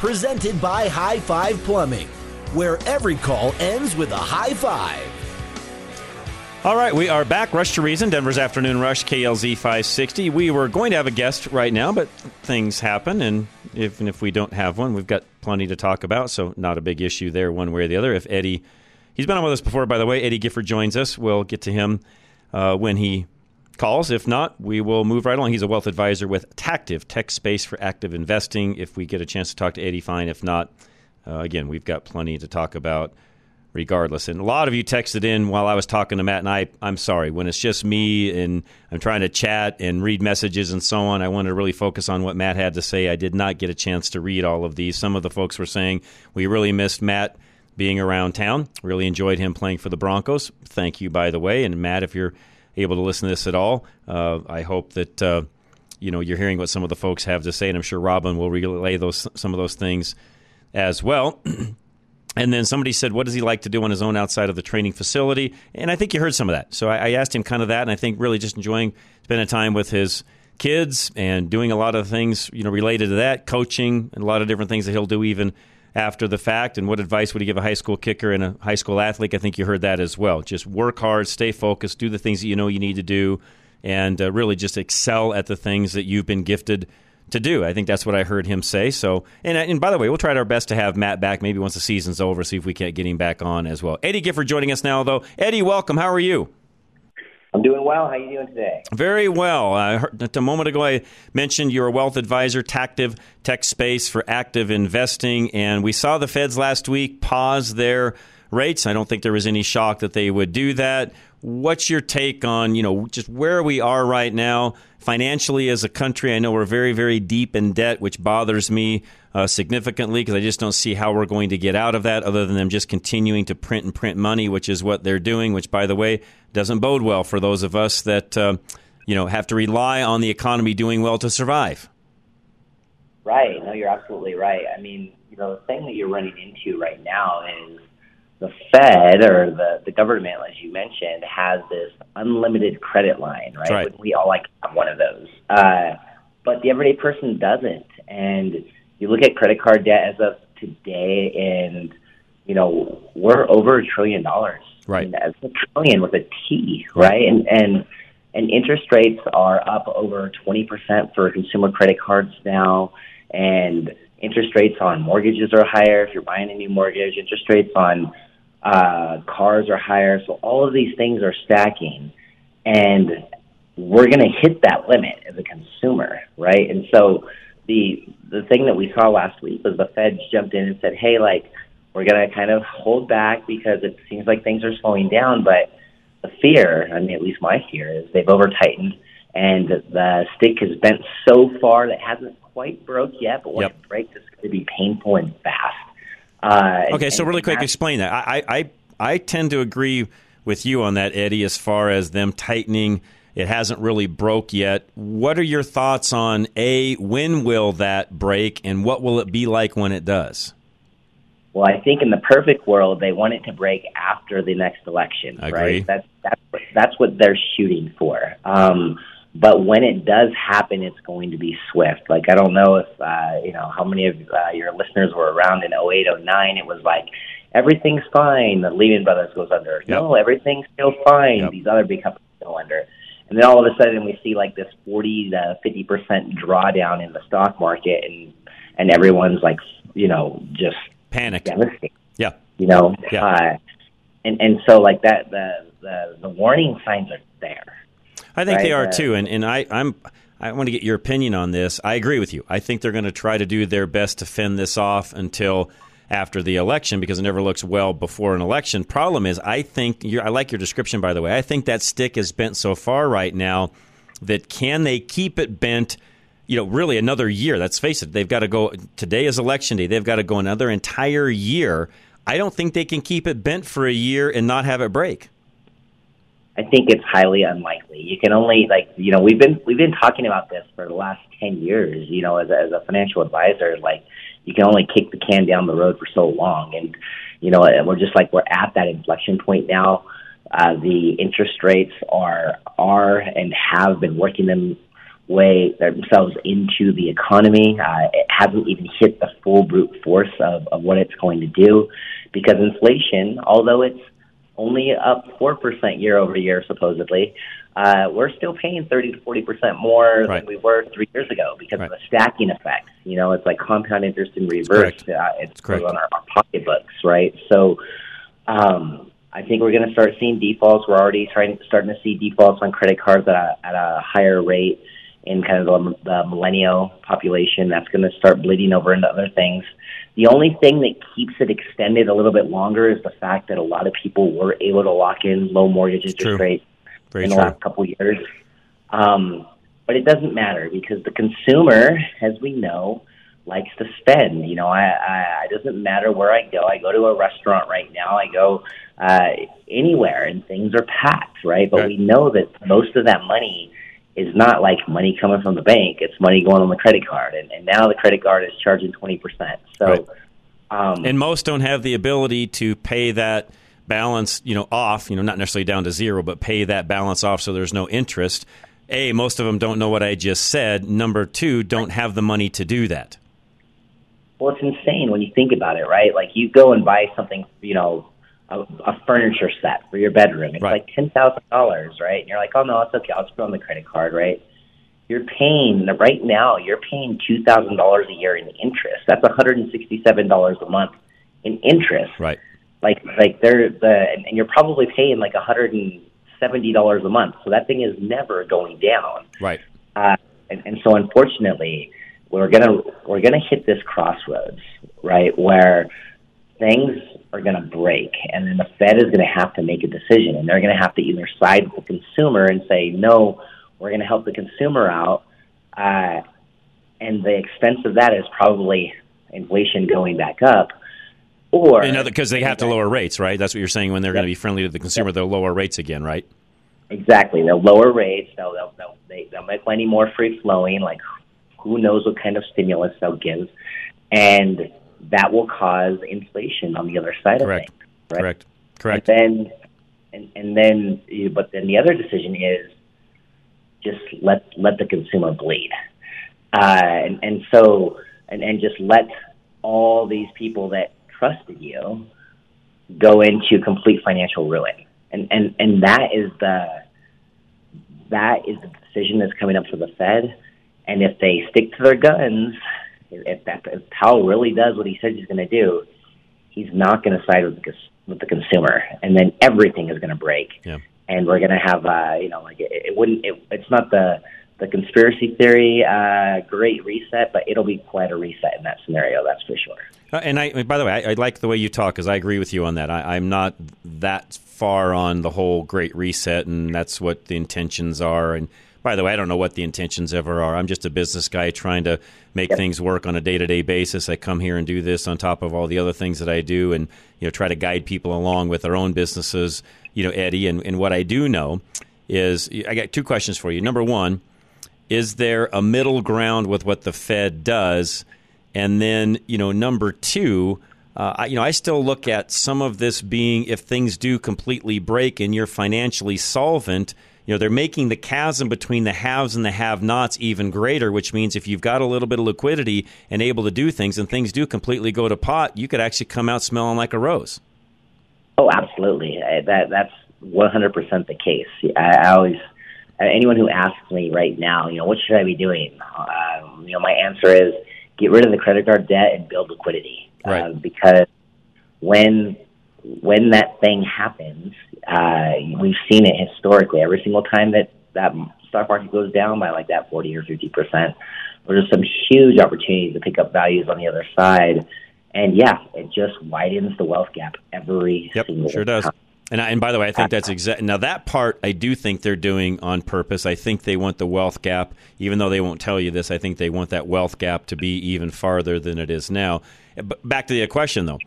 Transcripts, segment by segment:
Presented by High Five Plumbing, where every call ends with a high five. All right, we are back. Rush to Reason, Denver's Afternoon Rush, KLZ 560. We were going to have a guest right now, but things happen, and even if we don't have one, we've got plenty to talk about, so not a big issue there one way or the other. If Eddie, he's been on with us before, by the way, Eddie Gifford joins us. We'll get to him uh, when he calls. If not, we will move right along. He's a wealth advisor with Tactiv, Tech Space for Active Investing. If we get a chance to talk to Eddie, fine. If not, uh, again, we've got plenty to talk about regardless. And a lot of you texted in while I was talking to Matt, and I, I'm sorry. When it's just me and I'm trying to chat and read messages and so on, I wanted to really focus on what Matt had to say. I did not get a chance to read all of these. Some of the folks were saying we really missed Matt being around town. Really enjoyed him playing for the Broncos. Thank you, by the way. And Matt, if you're able to listen to this at all, uh, I hope that. Uh, you know, you're hearing what some of the folks have to say, and I'm sure Robin will relay those some of those things as well. And then somebody said, What does he like to do on his own outside of the training facility? And I think you heard some of that. So I, I asked him kind of that, and I think really just enjoying spending time with his kids and doing a lot of things, you know, related to that, coaching and a lot of different things that he'll do even after the fact. And what advice would he give a high school kicker and a high school athlete? I think you heard that as well. Just work hard, stay focused, do the things that you know you need to do, and uh, really just excel at the things that you've been gifted to do. I think that's what I heard him say. So, and, and by the way, we'll try our best to have Matt back maybe once the season's over, see if we can't get him back on as well. Eddie Gifford joining us now, though. Eddie, welcome. How are you? I'm doing well. How are you doing today? Very well. I heard, a moment ago I mentioned you're a wealth advisor, Tactiv Tech Space for Active Investing, and we saw the Feds last week pause their rates. I don't think there was any shock that they would do that. What's your take on, you know, just where we are right now financially as a country? I know we're very, very deep in debt, which bothers me uh, significantly because I just don't see how we're going to get out of that other than them just continuing to print and print money, which is what they're doing, which, by the way, doesn't bode well for those of us that, uh, you know, have to rely on the economy doing well to survive. Right. No, you're absolutely right. I mean, you know, the thing that you're running into right now is the Fed or the, the government, as you mentioned, has this unlimited credit line, right? right. We all like have one of those. Uh, but the everyday person doesn't. And you look at credit card debt as of today, and, you know, we're over a trillion dollars. Right. I mean, a trillion with a T, right? And, and, and interest rates are up over 20% for consumer credit cards now. And interest rates on mortgages are higher if you're buying a new mortgage. Interest rates on uh, cars are higher. So all of these things are stacking, and we're going to hit that limit as a consumer, right? And so the the thing that we saw last week was the Fed jumped in and said, "Hey, like we're going to kind of hold back because it seems like things are slowing down." But the fear, I mean, at least my fear, is they've over tightened, and the stick has bent so far that it hasn't quite broke yet. But when Yep. it breaks, it's going to be painful and fast. Uh, Okay, and- so really quick, explain that. I, I, I tend to agree with you on that, Eddie, as far as them tightening. It hasn't really broke yet. What are your thoughts on A, when will that break, and what will it be like when it does? Well, I think in the perfect world, they want it to break after the next election, I agree. right? That's that's what, that's what they're shooting for. Um, but when it does happen, it's going to be swift. Like I don't know if uh, you know how many of uh, your listeners were around in 08, 09. It was like everything's fine. The Lehman Brothers goes under. No, everything's still fine. Yep. These other big companies go under. And then all of a sudden, we see like this 40 to 50 percent drawdown in the stock market, and and everyone's like, you know, just Panic. devastated. Yeah. You know, Yeah. uh, and and so like that the the the warning signs are there. I think they are uh, too, and and I I'm I want to get your opinion on this. I agree with you. I think they're going to try to do their best to fend this off until after the election because it never looks well before an election. Problem is, I think I like your description by the way. I think that stick is bent so far right now that can they keep it bent? You know, really another year. Let's face it. They've got to go. Today is election day. They've got to go another entire year. I don't think they can keep it bent for a year and not have it break. I think it's highly unlikely. You can only like you know we've been we've been talking about this for the last ten years. You know, as a, as a financial advisor, like you can only kick the can down the road for so long, and you know we're just like we're at that inflection point now. Uh, the interest rates are are and have been working them way themselves into the economy. Uh, it hasn't even hit the full brute force of, of what it's going to do because inflation, although it's only up 4% year over year, supposedly, uh, we're still paying 30 to 40% more Right. than we were three years ago because Right. of the stacking effect. You know, it's like compound interest in reverse. correct. Uh, it's correct. on our, our pocketbooks, right? So, um, I think we're going to start seeing defaults. We're already trying, starting to see defaults on credit cards at a, at a higher rate in kind of the, the millennial population. That's going to start bleeding over into other things. The only thing that keeps it extended a little bit longer is the fact that a lot of people were able to lock in low mortgage interest rates Very in the true. last couple of years. Um, but it doesn't matter because the consumer, as we know, likes to spend. You know, I, I it doesn't matter where I go. I go to a restaurant right now. I go uh, anywhere, and things are packed, right? But Right. we know that most of that money is not like money coming from the bank. It's money going on the credit card, and, and now the credit card is charging twenty percent. So. Right. Um, and most don't have the ability to pay that balance, you know, off. You know, not necessarily down to zero, but pay that balance off so there's no interest. A, most of them don't know what I just said. Number two, don't have the money to do that. Well, it's insane when you think about it, right? Like you go and buy something, you know, a, a furniture set for your bedroom. It's Right. like ten thousand dollars, right? And you're like, oh no, it's okay. I'll just put on the credit card, right? You're paying right now. You're paying two thousand dollars a year in interest. That's one hundred and sixty-seven dollars a month in interest. Right. Like, like they're the, and, you're probably paying like one hundred and seventy dollars a month. So that thing is never going down. Right. Uh, and, and so unfortunately, we're gonna we're gonna hit this crossroads, right, where things are gonna break, and then the Fed is gonna have to make a decision, and they're gonna have to either side with the consumer and say, no, we're gonna help the consumer out, uh, and the expense of that is probably inflation going back up, or Because they have to lower rates, right? That's what you're saying when they're going to be friendly to the consumer, they'll lower rates again, right? Exactly. They'll lower rates. They'll they'll they'll, they, they'll make money more free flowing. Like who knows what kind of stimulus they'll give, and that will cause inflation on the other side Correct. of things. Right? Correct. Correct. And then and and then you- but then the other decision is just let let the consumer bleed, uh, and and so and and just let all these people that trusted you go into complete financial ruin, and and and that is the that is the decision that's coming up for the Fed, and if they stick to their guns, if that if Powell really does what he says he's going to do, he's not going to side with the with the consumer, and then everything is going to break Yeah. and we're going to have uh, you know like it, it wouldn't it, it's not the the conspiracy theory uh, great reset, but it'll be quite a reset in that scenario. That's for sure. Uh, and I, by the way, I, I like the way you talk because I agree with you on that. I, I'm not that far on the whole Great Reset, and that's what the intentions are. And by the way, I don't know what the intentions ever are. I'm just a business guy trying to make things work on a day to day basis. I come here and do this on top of all the other things that I do, and you know, try to guide people along with their own businesses. You know, Eddie, and, and what I do know is I got two questions for you. Number one, is there a middle ground with what the Fed does? And then, you know, number two, uh, I, you know, I still look at some of this being if things do completely break and you're financially solvent, you know, they're making the chasm between the haves and the have-nots even greater. Which means if you've got a little bit of liquidity and able to do things, and things do completely go to pot, you could actually come out smelling like a rose. Oh, absolutely. Uh, That that's one hundred percent the case. I, I always uh, anyone who asks me right now, you know, what should I be doing? Um, you know, my answer is get rid of the credit card debt and build liquidity, Right. uh, because when when that thing happens, uh, we've seen it historically. Every single time that that stock market goes down by like that 40 or 50 percent, there's some huge opportunities to pick up values on the other side. And yeah, it just widens the wealth gap every yep, single sure does. time. And, I, and by the way, I think that's exact. Now that part, I do think they're doing on purpose. I think they want the wealth gap, even though they won't tell you this. I think they want that wealth gap to be even farther than it is now. But back to the question, though: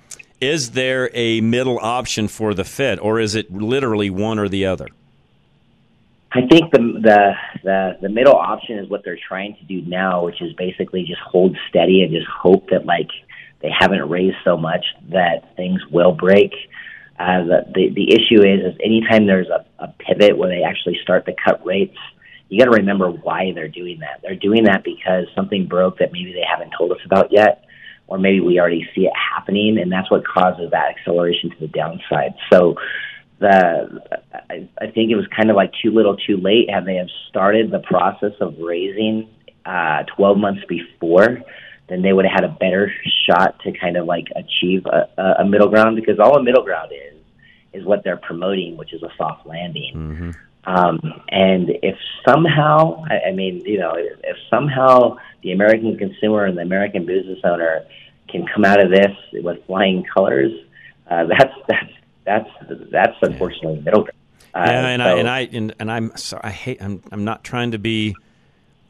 Is there a middle option for the Fed, or is it literally one or the other? I think the, the the the middle option is what they're trying to do now, which is basically just hold steady and just hope that like they haven't raised so much that things will break. Uh, the, the the issue is is anytime there's a, a pivot where they actually start to cut rates, you got to remember why they're doing that. They're doing that because something broke that maybe they haven't told us about yet, or maybe we already see it happening, and that's what causes that acceleration to the downside. So the I, I think it was kind of like too little, too late. Had they have started the process of raising uh, 12 months before, then they would have had a better shot to kind of like achieve a, a middle ground because all a middle ground is is what they're promoting, which is a soft landing. Mm-hmm. Um, and if somehow, I, I mean, you know, if, if somehow the American consumer and the American business owner can come out of this with flying colors, uh, that's that's that's that's unfortunately middle ground. Uh, yeah, and so, I and I and, and I'm so I hate I'm I'm not trying to be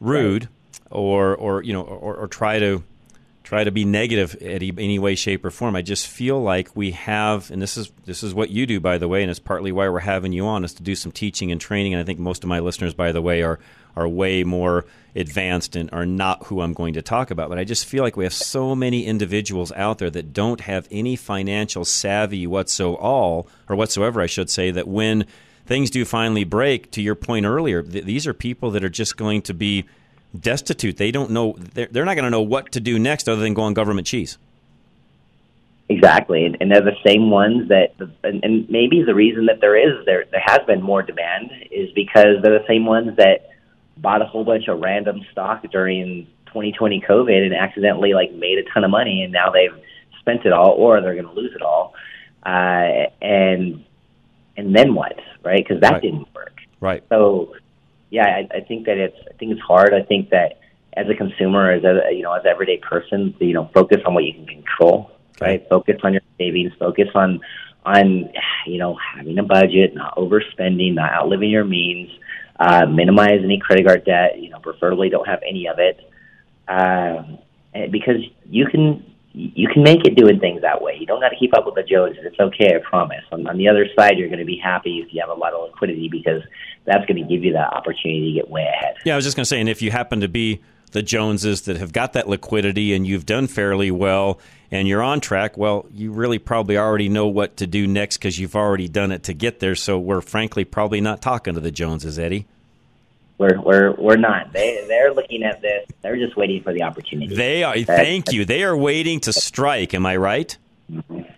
rude or or you know or, or try to try to be negative at any way, shape, or form. I just feel like we have, and this is this is what you do, by the way, and it's partly why we're having you on, is to do some teaching and training. And I think most of my listeners, by the way, are are way more advanced and are not who I'm going to talk about. But I just feel like we have so many individuals out there that don't have any financial savvy whatsoever, or whatsoever, I should say, that when things do finally break, to your point earlier, th- these are people that are just going to be destitute. They don't know. They're, they're not going to know what to do next other than go on government cheese. Exactly, and, and they're the same ones that, and, and maybe the reason that there is there there has been more demand is because they're the same ones that bought a whole bunch of random stock during 2020 COVID and accidentally like made a ton of money, and now they've spent it all, or they're going to lose it all, uh, and and then what, right? Because that Right. didn't work. Right. So, yeah, I, I think that it's I think it's hard. I think that as a consumer, as a you know, as an everyday person, you know, focus on what you can control. Right. Focus on your savings. Focus on on you know having a budget, not overspending, not outliving your means. Uh, minimize any credit card debt. You know, preferably don't have any of it, um, and because you can you can make it doing things that way. You don't got to keep up with the Joneses. It's okay, I promise. On, on the other side, you're going to be happy if you have a lot of liquidity because that's going to give you that opportunity to get way ahead. Yeah, I was just going to say, and if you happen to be the Joneses that have got that liquidity and you've done fairly well and you're on track, well, you really probably already know what to do next because you've already done it to get there. So we're frankly probably not talking to the Joneses, Eddie. We're we're we're not. They they're looking at this. They're just waiting for the opportunity. They are. Thank you. They are waiting to strike. Am I right?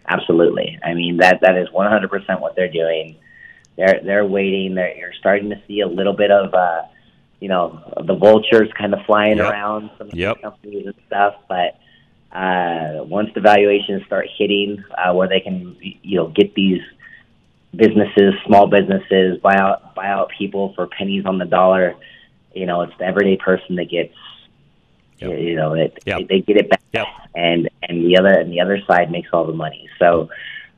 Absolutely. I mean that that is 100% what they're doing. They're they're waiting. They're, you're starting to see a little bit of uh, you know the vultures kind of flying Yep. around some of Yep. companies and stuff. But uh, once the valuations start hitting, uh, where they can you know get these businesses, small businesses, buy out buy out people for pennies on the dollar. You know, it's the everyday person that gets Yep. you know it, Yep. they get it back Yep. and and the other and the other side makes all the money. So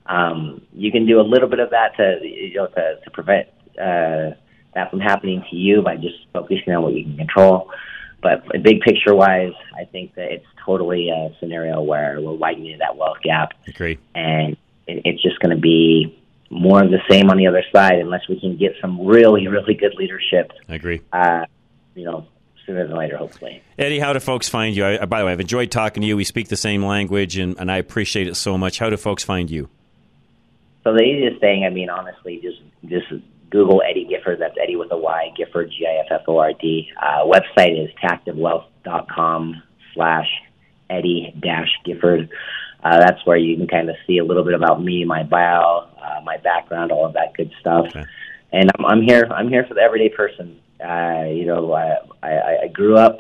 um, you can do a little bit of that to you know to, to prevent uh, that from happening to you by just focusing on what you can control. But big picture wise, I think that it's totally a scenario where we're widening that wealth gap, Agree. and it, it's just going to be more of the same on the other side unless we can get some really really good leadership. I agree. Uh, you know, sooner than later, hopefully. Eddie, how do folks find you? I, by the way, I've enjoyed talking to you. We speak the same language, and, and I appreciate it so much. How do folks find you? So the easiest thing, I mean, honestly, just just Google Eddie Gifford. That's Eddie with a Y, Gifford, G I F F O R D. Uh, website is tactivewealth.com slash Eddie dash Gifford. Uh, that's where you can kind of see a little bit about me, my bio, uh, my background, all of that good stuff. Okay. And I'm, I'm here. I'm here for the everyday person. Uh, you know, I, I, I grew up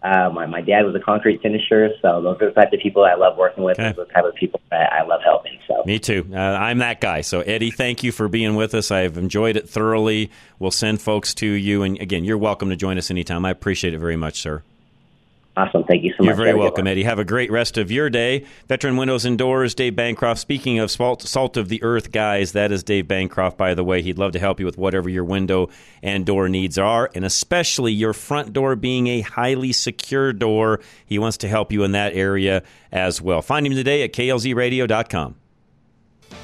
Uh, my, my dad was a concrete finisher, so those are the type of people I love working with. Okay. Those are the type of people that I love helping. So Me too. Uh, I'm that guy. So, Eddie, thank you for being with us. I've enjoyed it thoroughly. We'll send folks to you. And again, you're welcome to join us anytime. I appreciate it very much, sir. Awesome. Thank you so much. You're much. very Have a welcome. Eddie. Have a great rest of your day. Veteran Windows and Doors, Dave Bancroft. Speaking of salt, salt of the earth guys, that is Dave Bancroft, by the way. He'd love to help you with whatever your window and door needs are, and especially your front door being a highly secure door. He wants to help you in that area as well. Find him today at klzradio.com.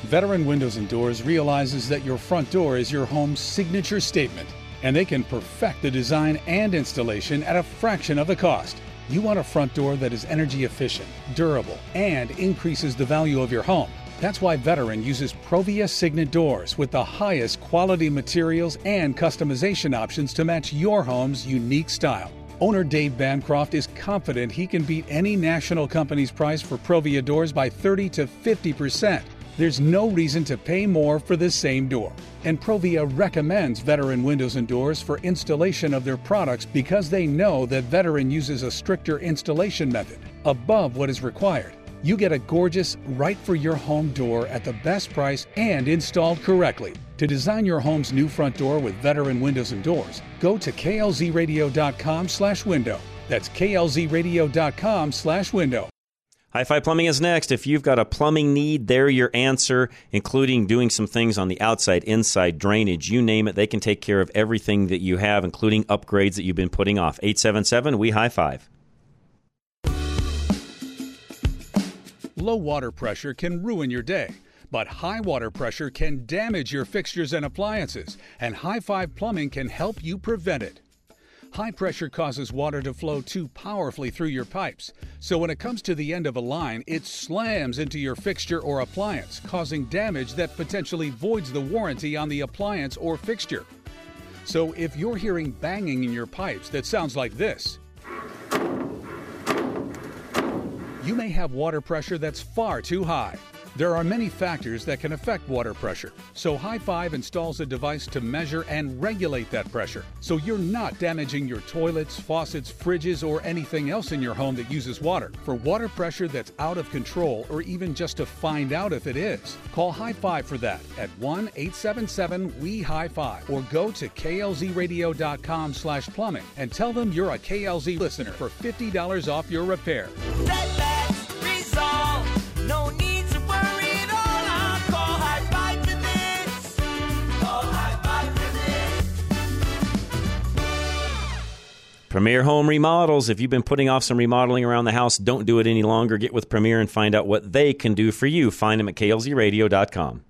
Veteran Windows and Doors realizes that your front door is your home's signature statement, and they can perfect the design and installation at a fraction of the cost. You want a front door that is energy efficient, durable, and increases the value of your home. That's why Veteran uses Provia Signet doors with the highest quality materials and customization options to match your home's unique style. Owner Dave Bancroft is confident he can beat any national company's price for Provia doors by 30 to 50 percent. There's no reason to pay more for the same door. And Provia recommends Veteran Windows and Doors for installation of their products because they know that Veteran uses a stricter installation method above what is required. You get a gorgeous, right for your home door at the best price and installed correctly. To design your home's new front door with Veteran Windows and Doors, go to klzradio.com/window. That's klzradio.com/window. High Five Plumbing is next. If you've got a plumbing need, they're your answer, including doing some things on the outside, inside, drainage, you name it. They can take care of everything that you have, including upgrades that you've been putting off. 877 We High Five. Low water pressure can ruin your day, but high water pressure can damage your fixtures and appliances, and High Five Plumbing can help you prevent it. High pressure causes water to flow too powerfully through your pipes, so when it comes to the end of a line, it slams into your fixture or appliance, causing damage that potentially voids the warranty on the appliance or fixture. So if you're hearing banging in your pipes that sounds like this, you may have water pressure that's far too high. There are many factors that can affect water pressure, so High Five installs a device to measure and regulate that pressure so you're not damaging your toilets, faucets, fridges, or anything else in your home that uses water. For water pressure that's out of control, or even just to find out if it is, call High Five for that at 1 877 WE High Five or go to klzradio.com slash plumbing and tell them you're a KLZ listener for $50 off your repair. Premier Home Remodels. If you've been putting off some remodeling around the house, don't do it any longer. Get with Premier and find out what they can do for you. Find them at klzradio.com.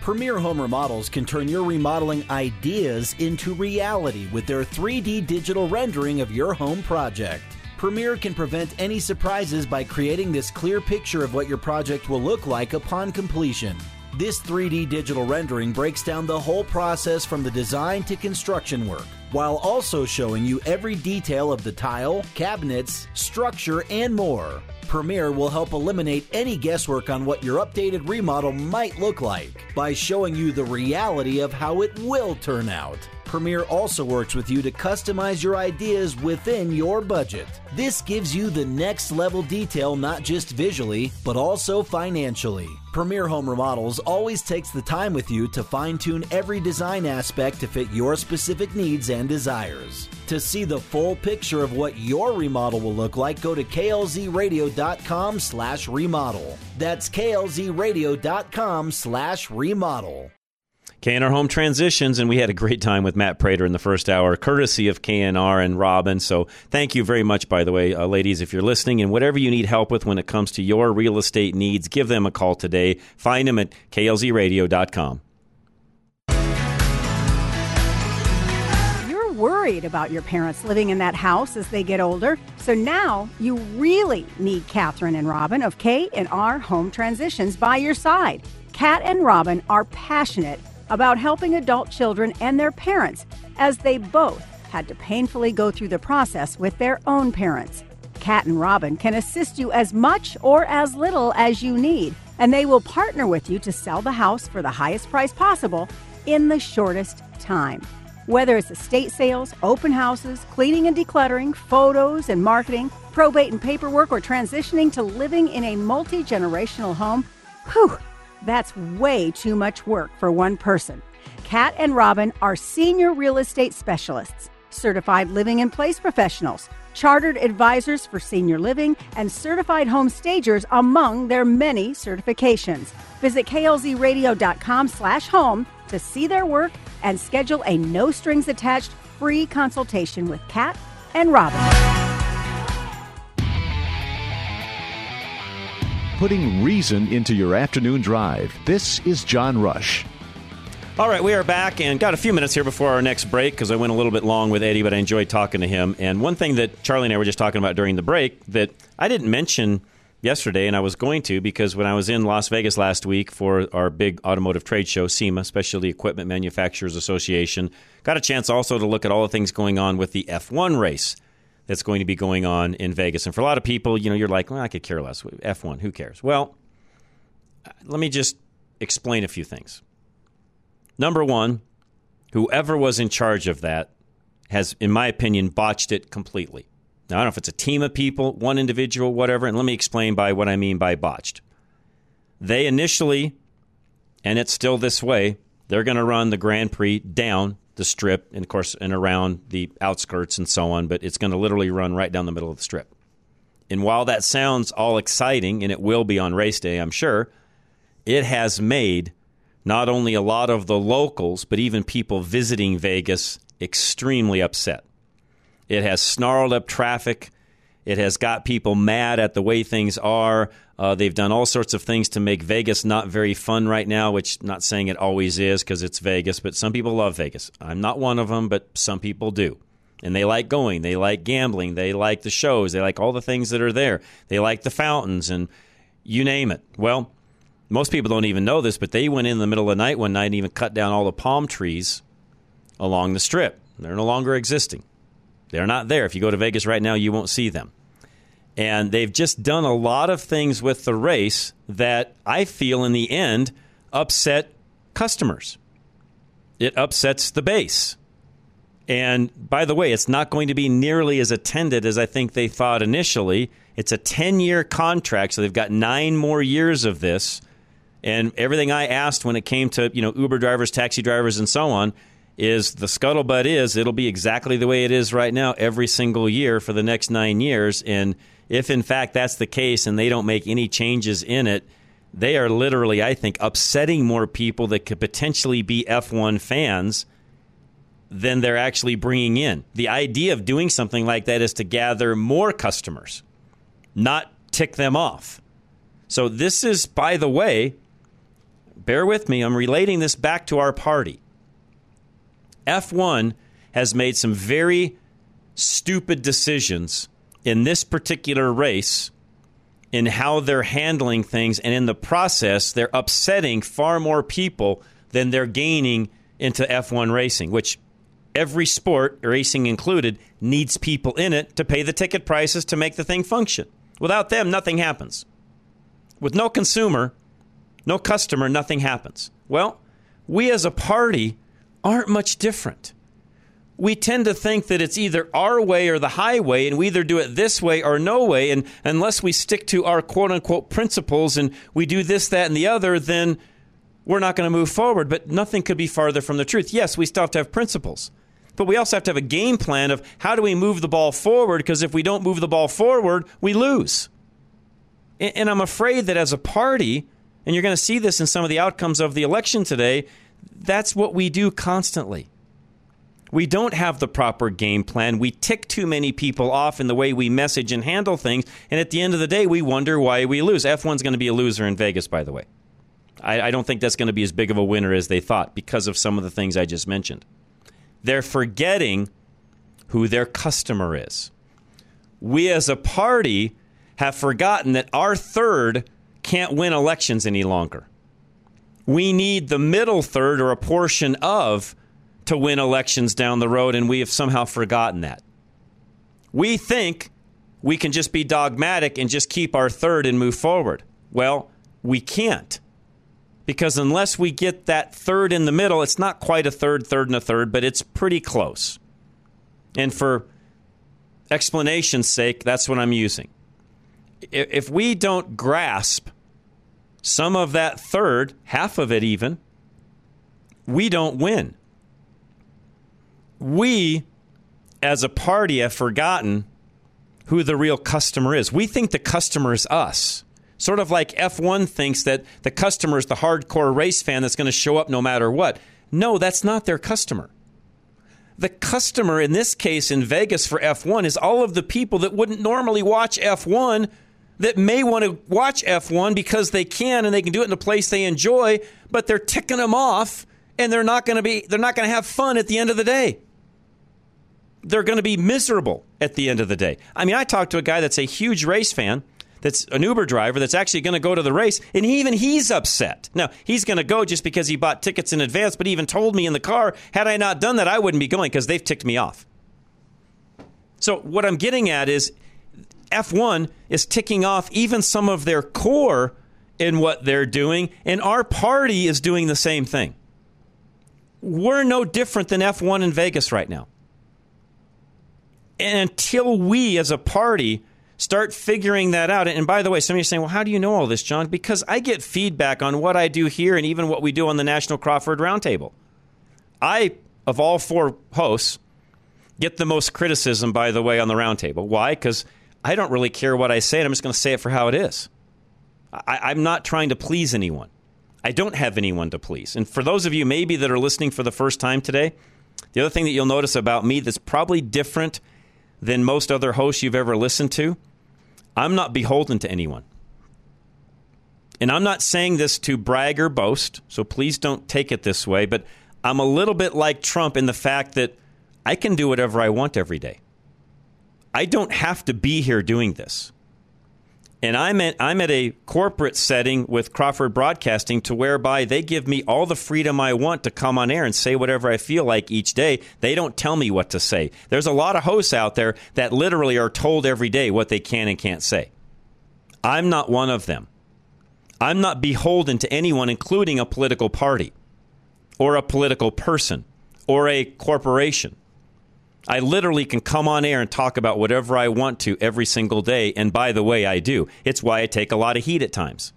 Premier Home Remodels can turn your remodeling ideas into reality with their 3D digital rendering of your home project. Premier can prevent any surprises by creating this clear picture of what your project will look like upon completion. This 3D digital rendering breaks down the whole process from the design to construction work, while also showing you every detail of the tile, cabinets, structure, and more. Premier will help eliminate any guesswork on what your updated remodel might look like by showing you the reality of how it will turn out. Premier also works with you to customize your ideas within your budget. This gives you the next level detail not just visually, but also financially. Premier Home Remodels always takes the time with you to fine tune every design aspect to fit your specific needs and desires. To see the full picture of what your remodel will look like, go to klzradio.com slash remodel. That's klzradio.com slash remodel. KNR Home Transitions, and we had a great time with Matt Prater in the first hour, courtesy of KNR and Robin. So thank you very much, by the way, uh, ladies, if you're listening, and whatever you need help with when it comes to your real estate needs, give them a call today. Find them at klzradio.com. worried about your parents living in that house as they get older, so now you really need Catherine and Robin of K and R Home Transitions by your side. Kat and Robin are passionate about helping adult children and their parents as they both had to painfully go through the process with their own parents. Kat and Robin can assist you as much or as little as you need, and they will partner with you to sell the house for the highest price possible in the shortest time. Whether it's estate sales, open houses, cleaning and decluttering, photos and marketing, probate and paperwork, or transitioning to living in a multi generational home, whew, that's way too much work for one person. Kat and Robin are senior real estate specialists, certified living in place professionals, chartered advisors for senior living, and certified home stagers among their many certifications. Visit klzradio.com slash home to see their work and schedule a no strings attached free consultation with Kat and Robin. Putting reason into your afternoon drive. This is John Rush. All right, we are back and got a few minutes here before our next break because I went a little bit long with Eddie, but I enjoyed talking to him. And one thing that Charlie and I were just talking about during the break that I didn't mention yesterday, and I was going to because when I was in Las Vegas last week for our big automotive trade show, SEMA, Specialty Equipment Manufacturers Association, got a chance also to look at all the things going on with the F1 race that's going to be going on in Vegas. And for a lot of people, you know, you're like, well, I could care less. F1, who cares? Well, let me just explain a few things. Number one, whoever was in charge of that has, in my opinion, botched it completely. I don't know if it's a team of people, one individual, whatever, and let me explain by what I mean by botched. They initially, and it's still this way, they're going to run the Grand Prix down the strip and, of course, and around the outskirts and so on, but it's going to literally run right down the middle of the strip. And while that sounds all exciting, and it will be on race day, I'm sure, it has made not only a lot of the locals, but even people visiting Vegas extremely upset. It has snarled up traffic. It has got people mad at the way things are. Uh, they've done all sorts of things to make Vegas not very fun right now, which not saying it always is because it's Vegas, but some people love Vegas. I'm not one of them, but some people do. And they like going. They like gambling. They like the shows. They like all the things that are there. They like the fountains and you name it. Well, most people don't even know this, but they went in the middle of the night one night and even cut down all the palm trees along the strip. They're no longer existing. They're not there. If you go to Vegas right now, you won't see them. And they've just done a lot of things with the race that I feel in the end upset customers. It upsets the base. And by the way, it's not going to be nearly as attended as I think they thought initially. It's a 10 year contract, so they've got nine more years of this. And everything I asked when it came to you know Uber drivers, taxi drivers, and so on is the scuttlebutt is it'll be exactly the way it is right now every single year for the next nine years. And if in fact that's the case and they don't make any changes in it, they are literally, I think, upsetting more people that could potentially be F1 fans than they're actually bringing in. The idea of doing something like that is to gather more customers, not tick them off. So, this is, by the way, bear with me, I'm relating this back to our party. F1 has made some very stupid decisions in this particular race in how they're handling things, and in the process, they're upsetting far more people than they're gaining into F1 racing, which every sport, racing included, needs people in it to pay the ticket prices to make the thing function. Without them, nothing happens. With no consumer, no customer, nothing happens. Well, we as a party aren't much different. We tend to think that it's either our way or the highway, and we either do it this way or no way. And unless we stick to our quote unquote principles and we do this, that, and the other, then we're not going to move forward. But nothing could be farther from the truth. Yes, we still have to have principles, but we also have to have a game plan of how do we move the ball forward, because if we don't move the ball forward, we lose. And I'm afraid that as a party, and you're going to see this in some of the outcomes of the election today, that's what we do constantly. We don't have the proper game plan. We tick too many people off in the way we message and handle things. And at the end of the day, we wonder why we lose. F1's going to be a loser in Vegas, by the way. I, I don't think that's going to be as big of a winner as they thought because of some of the things I just mentioned. They're forgetting who their customer is. We as a party have forgotten that our third can't win elections any longer. We need the middle third or a portion of to win elections down the road, and we have somehow forgotten that. We think we can just be dogmatic and just keep our third and move forward. Well, we can't Because unless we get that third in the middle, it's not quite a third, third, and a third, but it's pretty close. And for explanation's sake, that's what I'm using. If we don't grasp some of that third, half of it even, we don't win. We, as a party, have forgotten who the real customer is. We think the customer is us. Sort of like F1 thinks that the customer is the hardcore race fan that's going to show up no matter what. No, that's not their customer. The customer in this case in Vegas for F1 is all of the people that wouldn't normally watch F1 that may want to watch F1 because they can and they can do it in a place they enjoy, but they're ticking them off and they're not going to be they're not going to have fun at the end of the day. They're going to be miserable at the end of the day. I mean, I talked to a guy that's a huge race fan, that's an Uber driver that's actually going to go to the race, and even he's upset. Now, he's going to go just because he bought tickets in advance, but he even told me in the car, had I not done that, I wouldn't be going because they've ticked me off. So, what I'm getting at is F1 is ticking off even some of their core in what they're doing, and our party is doing the same thing. We're no different than F1 in Vegas right now. And until we as a party start figuring that out, and by the way, some of you are saying, well, how do you know all this, John? Because I get feedback on what I do here and even what we do on the National Crawford Roundtable. I, of all four hosts, get the most criticism, by the way, on the roundtable. Why? Because I don't really care what I say, and I'm just going to say it for how it is. I, I'm not trying to please anyone. I don't have anyone to please. And for those of you maybe that are listening for the first time today, the other thing that you'll notice about me that's probably different than most other hosts you've ever listened to, I'm not beholden to anyone. And I'm not saying this to brag or boast, so please don't take it this way, but I'm a little bit like Trump in the fact that I can do whatever I want every day. I don't have to be here doing this. And I'm at, I'm at a corporate setting with Crawford Broadcasting to whereby they give me all the freedom I want to come on air and say whatever I feel like each day. They don't tell me what to say. There's a lot of hosts out there that literally are told every day what they can and can't say. I'm not one of them. I'm not beholden to anyone, including a political party or a political person or a corporation. I literally can come on air and talk about whatever I want to every single day. And by the way, I do. It's why I take a lot of heat at times.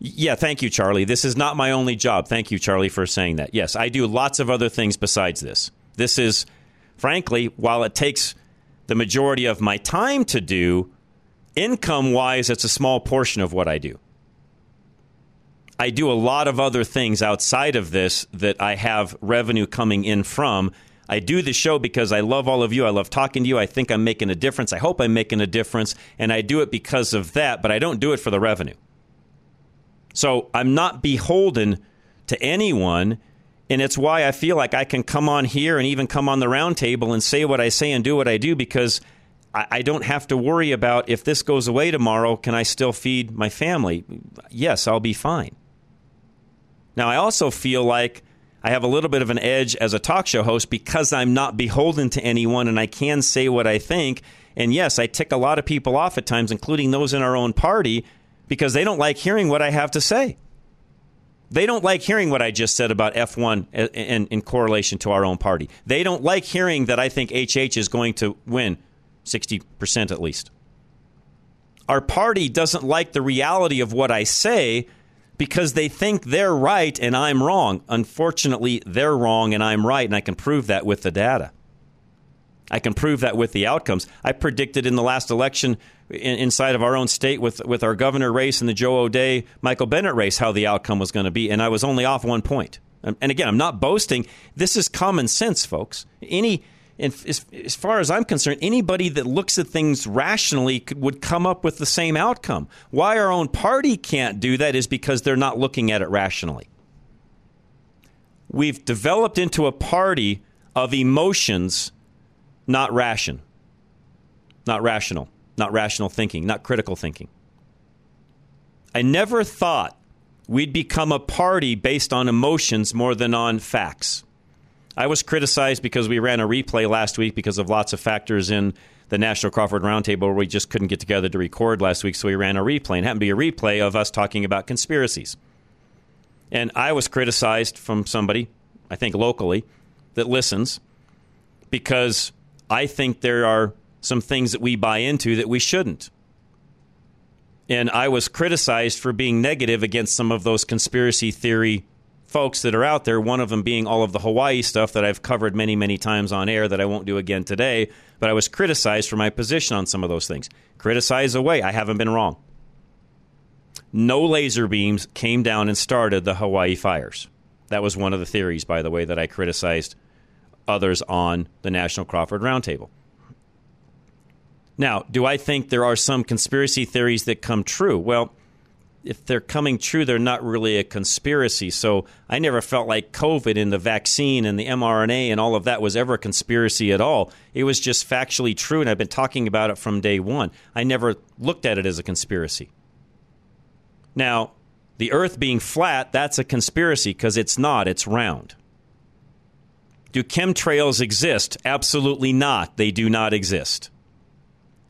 Yeah, thank you, Charlie. This is not my only job. Thank you, Charlie, for saying that. Yes, I do lots of other things besides this. This is, frankly, while it takes the majority of my time to do, income wise, it's a small portion of what I do. I do a lot of other things outside of this that I have revenue coming in from. I do the show because I love all of you. I love talking to you. I think I'm making a difference. I hope I'm making a difference. And I do it because of that, but I don't do it for the revenue. So I'm not beholden to anyone. And it's why I feel like I can come on here and even come on the roundtable and say what I say and do what I do because I, I don't have to worry about if this goes away tomorrow, can I still feed my family? Yes, I'll be fine. Now, I also feel like I have a little bit of an edge as a talk show host because I'm not beholden to anyone and I can say what I think. And yes, I tick a lot of people off at times, including those in our own party, because they don't like hearing what I have to say. They don't like hearing what I just said about F1 in, in correlation to our own party. They don't like hearing that I think HH is going to win 60% at least. Our party doesn't like the reality of what I say because they think they're right and I'm wrong. Unfortunately, they're wrong and I'm right, and I can prove that with the data. I can prove that with the outcomes. I predicted in the last election in, inside of our own state with, with our governor race and the Joe O'Dea, Michael Bennet race how the outcome was going to be, and I was only off one point. And again, I'm not boasting. This is common sense, folks. Any as, as, far as I'm concerned, anybody that looks at things rationally could, would come up with the same outcome. Why our own party can't do that is because they're not looking at it rationally. We've developed into a party of emotions, not ration, not rational, not rational thinking, not critical thinking. I never thought we'd become a party based on emotions more than on facts. I was criticized because we ran a replay last week because of lots of factors in the National Crawford Roundtable where we just couldn't get together to record last week, so we ran a replay. And it happened to be a replay of us talking about conspiracies. And I was criticized from somebody, I think locally, that listens because I think there are some things that we buy into that we shouldn't. And I was criticized for being negative against some of those conspiracy theory folks that are out there, one of them being all of the Hawaii stuff that I've covered many, many times on air that I won't do again today. But I was criticized for my position on some of those things. Criticize away. I haven't been wrong. No laser beams came down and started the Hawaii fires. That was one of the theories, by the way, that I criticized others on the National Crawford Roundtable. Now, do I think there are some conspiracy theories that come true? Well, if they're coming true, they're not really a conspiracy. So I never felt like COVID and the vaccine and the mRNA and all of that was ever a conspiracy at all. It was just factually true, and I've been talking about it from day one. I never looked at it as a conspiracy. Now, the Earth being flat, that's a conspiracy because it's not, it's round. Do chemtrails exist? Absolutely not. They do not exist.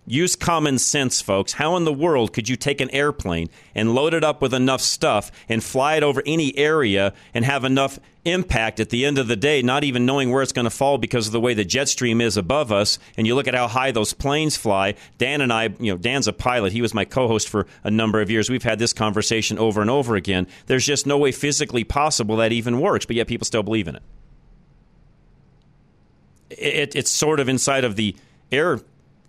Use common sense, folks. How in the world could you take an airplane and load it up with enough stuff and fly it over any area and have enough impact at the end of the day, not even knowing where it's going to fall because of the way the jet stream is above us? And you look at how high those planes fly. Dan and I, you know, Dan's a pilot. He was my co host for a number of years. We've had this conversation over and over again. There's just no way physically possible that even works, but yet people still believe in it. it it's sort of inside of the air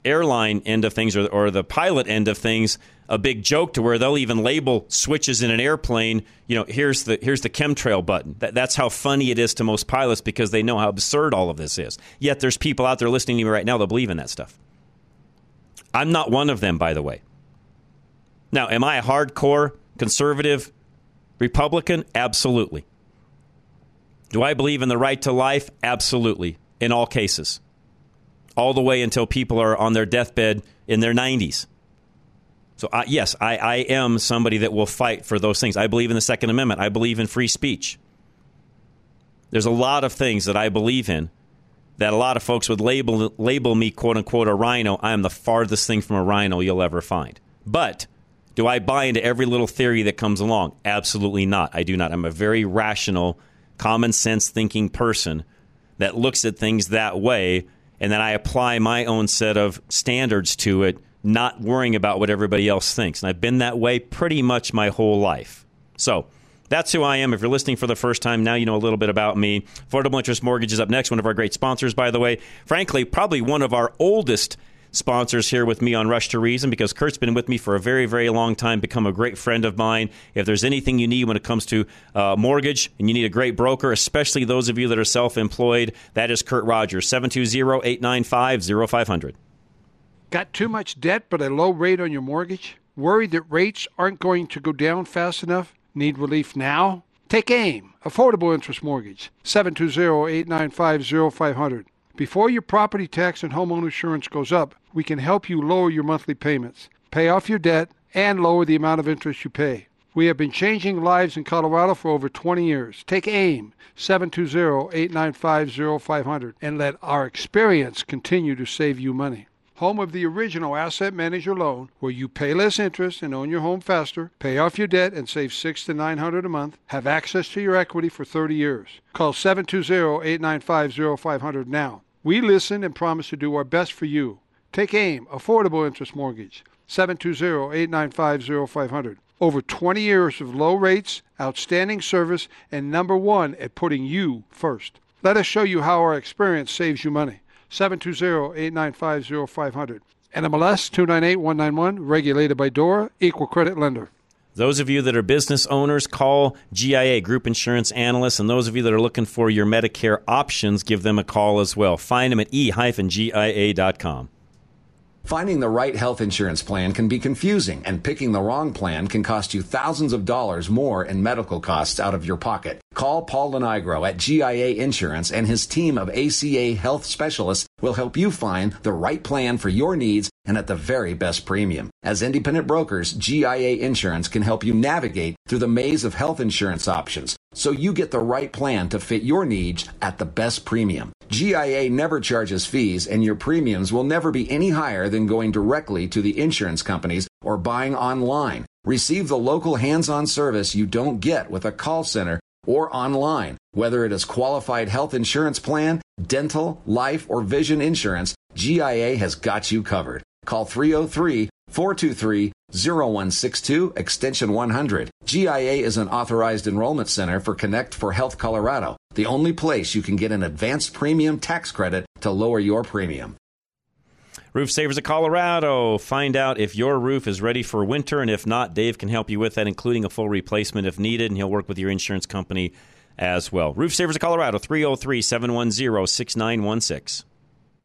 airline end of things or, or the pilot end of things a big joke to where they'll even label switches in an airplane you know here's the here's the chemtrail button. That, that's how funny it is to most pilots because they know how absurd all of this is. Yet there's people out there listening to me right now that believe in that stuff. I'm not one of them by the way. Now am i a hardcore conservative republican? Absolutely. Do i believe in the right to life? Absolutely in all cases all the way until people are on their deathbed in their 90s. So, uh, yes, I, I am somebody that will fight for those things. I believe in the Second Amendment, I believe in free speech. There's a lot of things that I believe in that a lot of folks would label, label me, quote unquote, a rhino. I am the farthest thing from a rhino you'll ever find. But do I buy into every little theory that comes along? Absolutely not. I do not. I'm a very rational, common sense thinking person that looks at things that way and then I apply my own set of standards to it, not worrying about what everybody else thinks. And I've been that way pretty much my whole life. So that's who I am. If you're listening for the first time, now you know a little bit about me. Affordable Interest Mortgage is up next, one of our great sponsors, by the way. Frankly, probably one of our oldest sponsors here with me on Rush to Reason because Kurt's been with me for a very, very long time, become a great friend of mine. If there's anything you need when it comes to uh, mortgage and you need a great broker, especially those of you that are self employed, that is Kurt Rogers, 720 895 0500. Got too much debt but a low rate on your mortgage? Worried that rates aren't going to go down fast enough? Need relief now? Take AIM, Affordable Interest Mortgage, 720-895-0500. Before your property tax and homeowner insurance goes up, we can help you lower your monthly payments, pay off your debt, and lower the amount of interest you pay. We have been changing lives in Colorado for over 20 years. Take AIM 720-895-0500 and let our experience continue to save you money. Home of the original asset manager loan where you pay less interest and own your home faster, pay off your debt and save 6 to 900 a month, have access to your equity for 30 years. Call 720-895-0500 now. We listen and promise to do our best for you. Take AIM, Affordable Interest Mortgage, 720-895-0500. Over 20 years of low rates, outstanding service, and number one at putting you first. Let us show you how our experience saves you money. 720-895-0500. NMLS 298191, regulated by DORA, equal credit lender. Those of you that are business owners, call GIA, Group Insurance Analysts. And those of you that are looking for your Medicare options, give them a call as well. Find them at e-gia.com. Finding the right health insurance plan can be confusing, and picking the wrong plan can cost you thousands of dollars more in medical costs out of your pocket. Call Paul Lenigro at GIA Insurance, and his team of ACA health specialists will help you find the right plan for your needs and at the very best premium. As independent brokers, GIA Insurance can help you navigate through the maze of health insurance options so you get the right plan to fit your needs at the best premium. GIA never charges fees, and your premiums will never be any higher than going directly to the insurance companies or buying online. Receive the local hands-on service you don't get with a call center or online. Whether it is qualified health insurance plan, dental, life, or vision insurance, GIA has got you covered. Call 303 423 0162 extension 100. GIA is an authorized enrollment center for Connect for Health Colorado, the only place you can get an advanced premium tax credit to lower your premium. Roof Savers of Colorado. Find out if your roof is ready for winter, and if not, Dave can help you with that, including a full replacement if needed, and he'll work with your insurance company as well. Roof Savers of Colorado, 303 710 6916.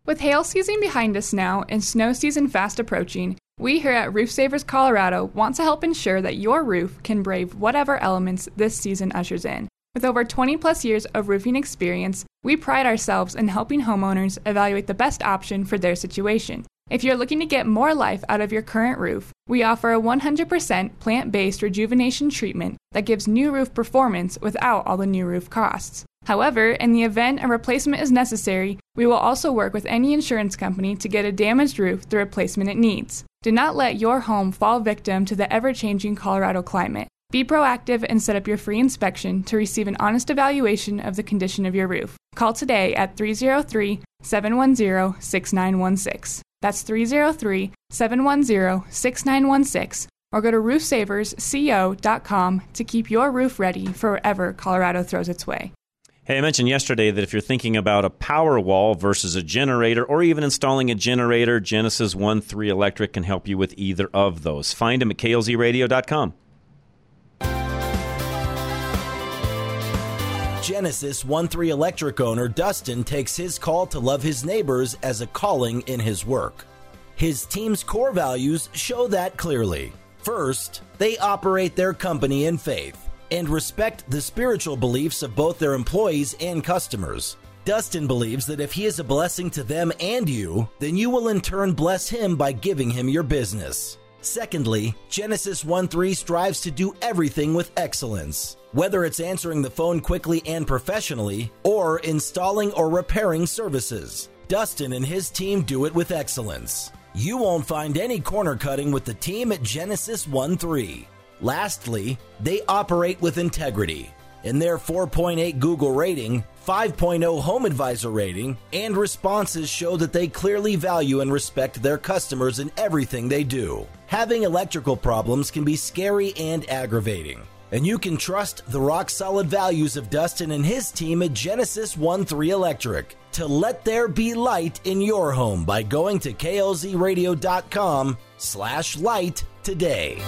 With hail season behind us now and snow season fast approaching, we here at Roof Savers Colorado want to help ensure that your roof can brave whatever elements this season ushers in. With over 20 plus years of roofing experience, we pride ourselves in helping homeowners evaluate the best option for their situation. If you're looking to get more life out of your current roof, we offer a 100% plant based rejuvenation treatment that gives new roof performance without all the new roof costs. However, in the event a replacement is necessary, we will also work with any insurance company to get a damaged roof the replacement it needs. Do not let your home fall victim to the ever changing Colorado climate. Be proactive and set up your free inspection to receive an honest evaluation of the condition of your roof. Call today at 303 710 6916. That's 303 710 6916. Or go to roofsaversco.com to keep your roof ready for whatever Colorado throws its way. Hey, I mentioned yesterday that if you're thinking about a power wall versus a generator or even installing a generator, Genesis 1 3 Electric can help you with either of those. Find them at klzradio.com. Genesis 1 3 Electric owner Dustin takes his call to love his neighbors as a calling in his work. His team's core values show that clearly. First, they operate their company in faith and respect the spiritual beliefs of both their employees and customers. Dustin believes that if he is a blessing to them and you, then you will in turn bless him by giving him your business. Secondly, Genesis 1 3 strives to do everything with excellence. Whether it's answering the phone quickly and professionally, or installing or repairing services, Dustin and his team do it with excellence. You won't find any corner cutting with the team at Genesis 1 3. Lastly, they operate with integrity. In their 4.8 Google rating, 5.0 Home Advisor rating, and responses show that they clearly value and respect their customers in everything they do. Having electrical problems can be scary and aggravating. And you can trust the rock solid values of Dustin and his team at Genesis 1 3 Electric to let there be light in your home by going to klzradio.com slash light today.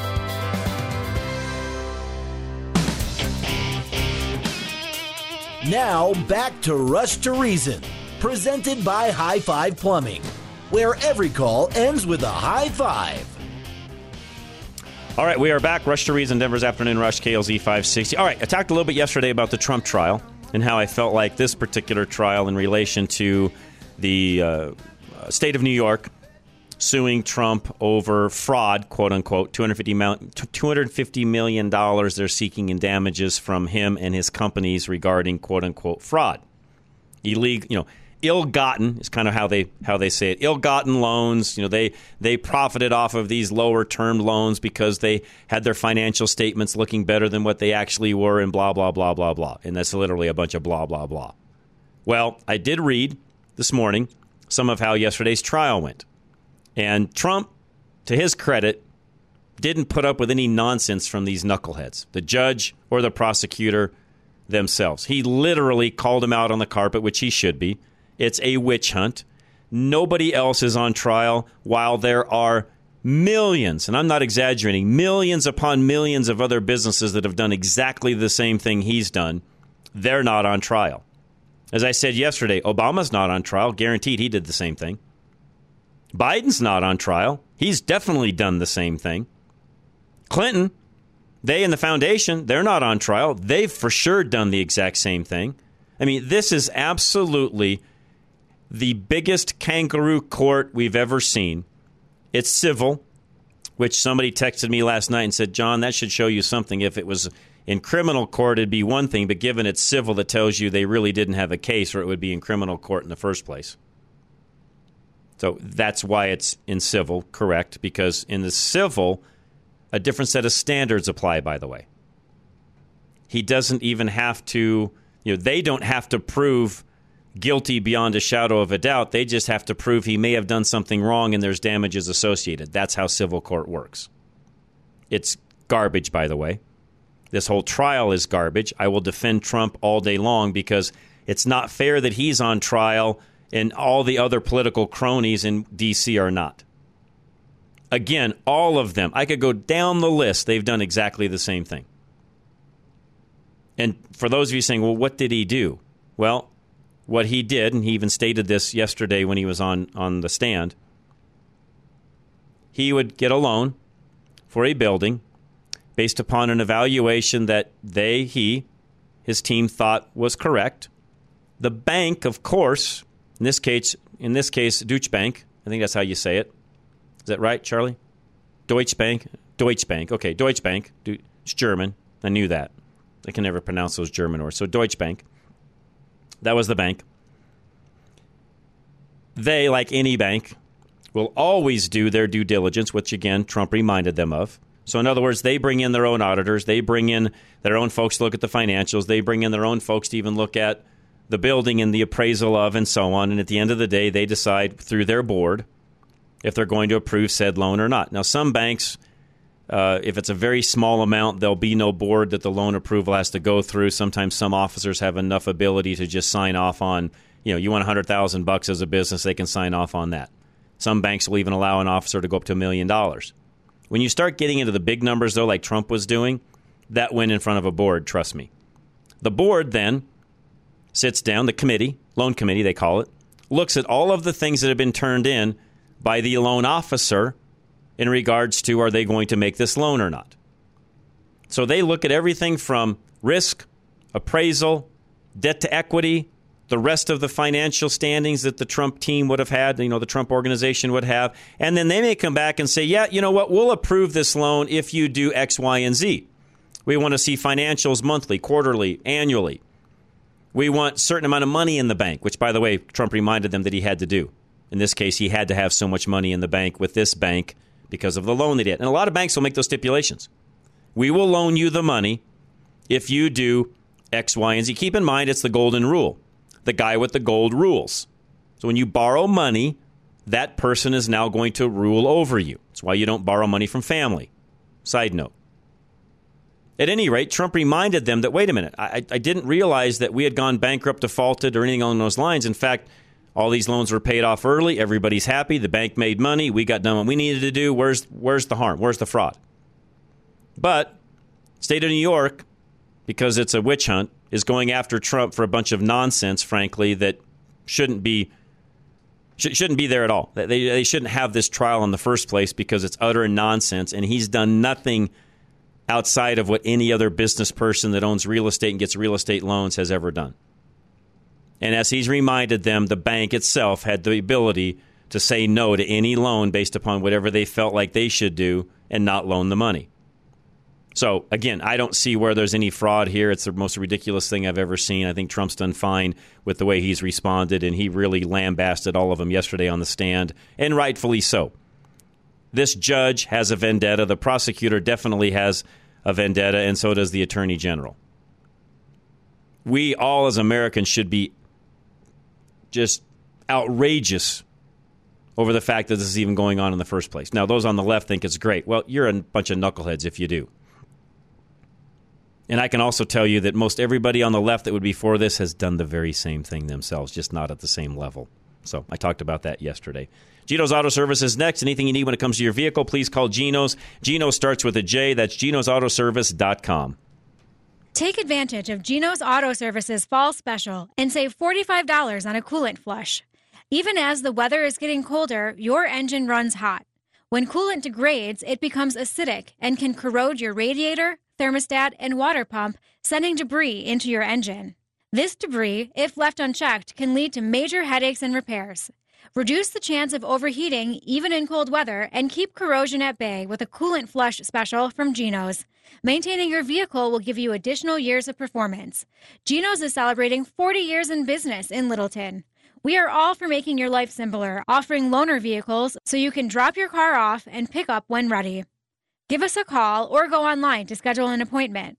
Now back to Rush to Reason, presented by High Five Plumbing, where every call ends with a high five. All right, we are back. Rush to Reason, Denver's Afternoon Rush, KLZ 560. All right, I talked a little bit yesterday about the Trump trial and how I felt like this particular trial in relation to the uh, state of New York suing Trump over fraud, quote unquote, $250 million they're seeking in damages from him and his companies regarding, quote unquote, fraud. Illegal, you know, ill-gotten is kind of how they how they say it. Ill-gotten loans, you know, they they profited off of these lower term loans because they had their financial statements looking better than what they actually were and blah blah blah blah blah. And that's literally a bunch of blah blah blah. Well, I did read this morning some of how yesterday's trial went. And Trump, to his credit, didn't put up with any nonsense from these knuckleheads, the judge or the prosecutor themselves. He literally called him out on the carpet, which he should be. It's a witch hunt. Nobody else is on trial while there are millions, and I'm not exaggerating, millions upon millions of other businesses that have done exactly the same thing he's done. They're not on trial. As I said yesterday, Obama's not on trial. Guaranteed he did the same thing. Biden's not on trial. He's definitely done the same thing. Clinton, they and the foundation, they're not on trial. They've for sure done the exact same thing. I mean, this is absolutely the biggest kangaroo court we've ever seen. It's civil, which somebody texted me last night and said, John, that should show you something. If it was in criminal court, it'd be one thing, but given it's civil, that tells you they really didn't have a case or it would be in criminal court in the first place. So that's why it's in civil, correct? Because in the civil, a different set of standards apply, by the way. He doesn't even have to, you know, they don't have to prove guilty beyond a shadow of a doubt. They just have to prove he may have done something wrong and there's damages associated. That's how civil court works. It's garbage, by the way. This whole trial is garbage. I will defend Trump all day long because it's not fair that he's on trial and all the other political cronies in D.C. are not. Again, all of them. I could go down the list. They've done exactly the same thing. And for those of you saying, well, what did he do? Well, what he did, and he even stated this yesterday when he was on, on the stand, he would get a loan for a building based upon an evaluation that they, he, his team thought was correct. The bank, of course, in this case, in this case, Deutsche Bank. I think that's how you say it. Is that right, Charlie? Deutsche Bank. Deutsche Bank. Okay, Deutsche Bank. It's German. I knew that. I can never pronounce those German words. So Deutsche Bank. That was the bank. They, like any bank, will always do their due diligence, which again Trump reminded them of. So, in other words, they bring in their own auditors, they bring in their own folks to look at the financials, they bring in their own folks to even look at the building and the appraisal of, and so on. And at the end of the day, they decide through their board if they're going to approve said loan or not. Now, some banks, uh, if it's a very small amount, there'll be no board that the loan approval has to go through. Sometimes some officers have enough ability to just sign off on, you know, you want a hundred thousand bucks as a business, they can sign off on that. Some banks will even allow an officer to go up to a million dollars. When you start getting into the big numbers, though, like Trump was doing, that went in front of a board, trust me. The board then sits down, the committee, loan committee, they call it, looks at all of the things that have been turned in by the loan officer in regards to are they going to make this loan or not. So they look at everything from risk, appraisal, debt to equity, the rest of the financial standings that the Trump team would have had, you know, the Trump organization would have, and then they may come back and say, "Yeah, you know what? We'll approve this loan if you do X, Y, and Z. We want to see financials monthly, quarterly, annually. We want certain amount of money in the bank, which by the way, Trump reminded them that he had to do. In this case, he had to have so much money in the bank with this bank because of the loan they did. And a lot of banks will make those stipulations. We will loan you the money if you do X, Y, and Z. Keep in mind, it's the golden rule the guy with the gold rules. So when you borrow money, that person is now going to rule over you. That's why you don't borrow money from family. Side note. At any rate, Trump reminded them that wait a minute, I, I didn't realize that we had gone bankrupt, defaulted, or anything along those lines. In fact, all these loans were paid off early. Everybody's happy. The bank made money. We got done what we needed to do. Where's where's the harm? Where's the fraud? But state of New York, because it's a witch hunt, is going after Trump for a bunch of nonsense, frankly, that shouldn't be shouldn't be there at all. They, they shouldn't have this trial in the first place because it's utter nonsense, and he's done nothing outside of what any other business person that owns real estate and gets real estate loans has ever done. And as he's reminded them, the bank itself had the ability to say no to any loan based upon whatever they felt like they should do and not loan the money. So again, I don't see where there's any fraud here. It's the most ridiculous thing I've ever seen. I think Trump's done fine with the way he's responded, and he really lambasted all of them yesterday on the stand, and rightfully so. This judge has a vendetta. The prosecutor definitely has a vendetta, and so does the attorney general. We all, as Americans, should be just outrageous over the fact that this is even going on in the first place. Now, those on the left think it's great. Well, you're a bunch of knuckleheads if you do. And I can also tell you that most everybody on the left that would be for this has done the very same thing themselves, just not at the same level. So I talked about that yesterday. Geno's Auto Service is next. Anything you need when it comes to your vehicle, please call Geno's. Geno starts with a J. That's genosautoservice.com. Take advantage of Geno's Auto Services fall special and save $45 on a coolant flush. Even as the weather is getting colder, your engine runs hot. When coolant degrades, it becomes acidic and can corrode your radiator, thermostat, and water pump, sending debris into your engine. This debris, if left unchecked, can lead to major headaches and repairs. Reduce the chance of overheating even in cold weather and keep corrosion at bay with a coolant flush special from Geno's. Maintaining your vehicle will give you additional years of performance. Geno's is celebrating 40 years in business in Littleton. We are all for making your life simpler, offering loaner vehicles so you can drop your car off and pick up when ready. Give us a call or go online to schedule an appointment.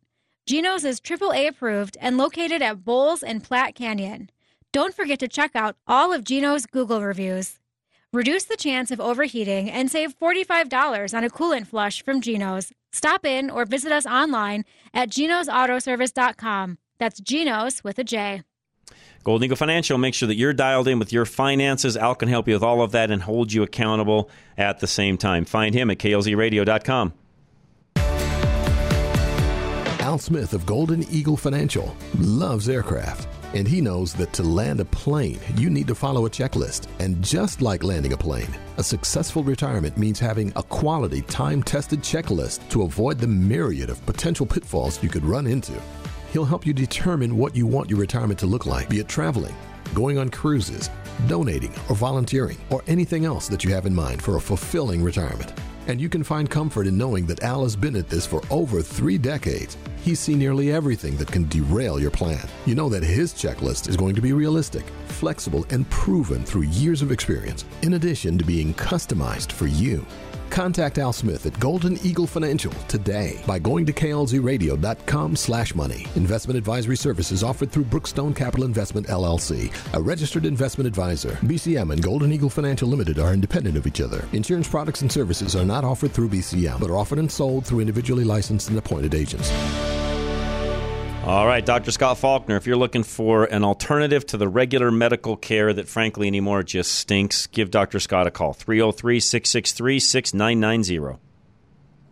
Geno's is AAA approved and located at Bowles and Platte Canyon. Don't forget to check out all of Geno's Google reviews. Reduce the chance of overheating and save $45 on a coolant flush from Geno's. Stop in or visit us online at genosautoservice.com. That's Genos with a J. Golden Eagle Financial, make sure that you're dialed in with your finances. Al can help you with all of that and hold you accountable at the same time. Find him at klzradio.com. Al Smith of Golden Eagle Financial loves aircraft, and he knows that to land a plane, you need to follow a checklist. And just like landing a plane, a successful retirement means having a quality, time tested checklist to avoid the myriad of potential pitfalls you could run into. He'll help you determine what you want your retirement to look like, be it traveling, going on cruises, donating, or volunteering, or anything else that you have in mind for a fulfilling retirement. And you can find comfort in knowing that Al has been at this for over three decades. He's seen nearly everything that can derail your plan. You know that his checklist is going to be realistic, flexible, and proven through years of experience, in addition to being customized for you. Contact Al Smith at Golden Eagle Financial today by going to klzradio.com slash money. Investment advisory services offered through Brookstone Capital Investment LLC, a registered investment advisor. BCM and Golden Eagle Financial Limited are independent of each other. Insurance products and services are not offered through BCM, but are offered and sold through individually licensed and appointed agents. All right, Dr. Scott Faulkner, if you're looking for an alternative to the regular medical care that frankly anymore just stinks, give Dr. Scott a call 303 663 6990.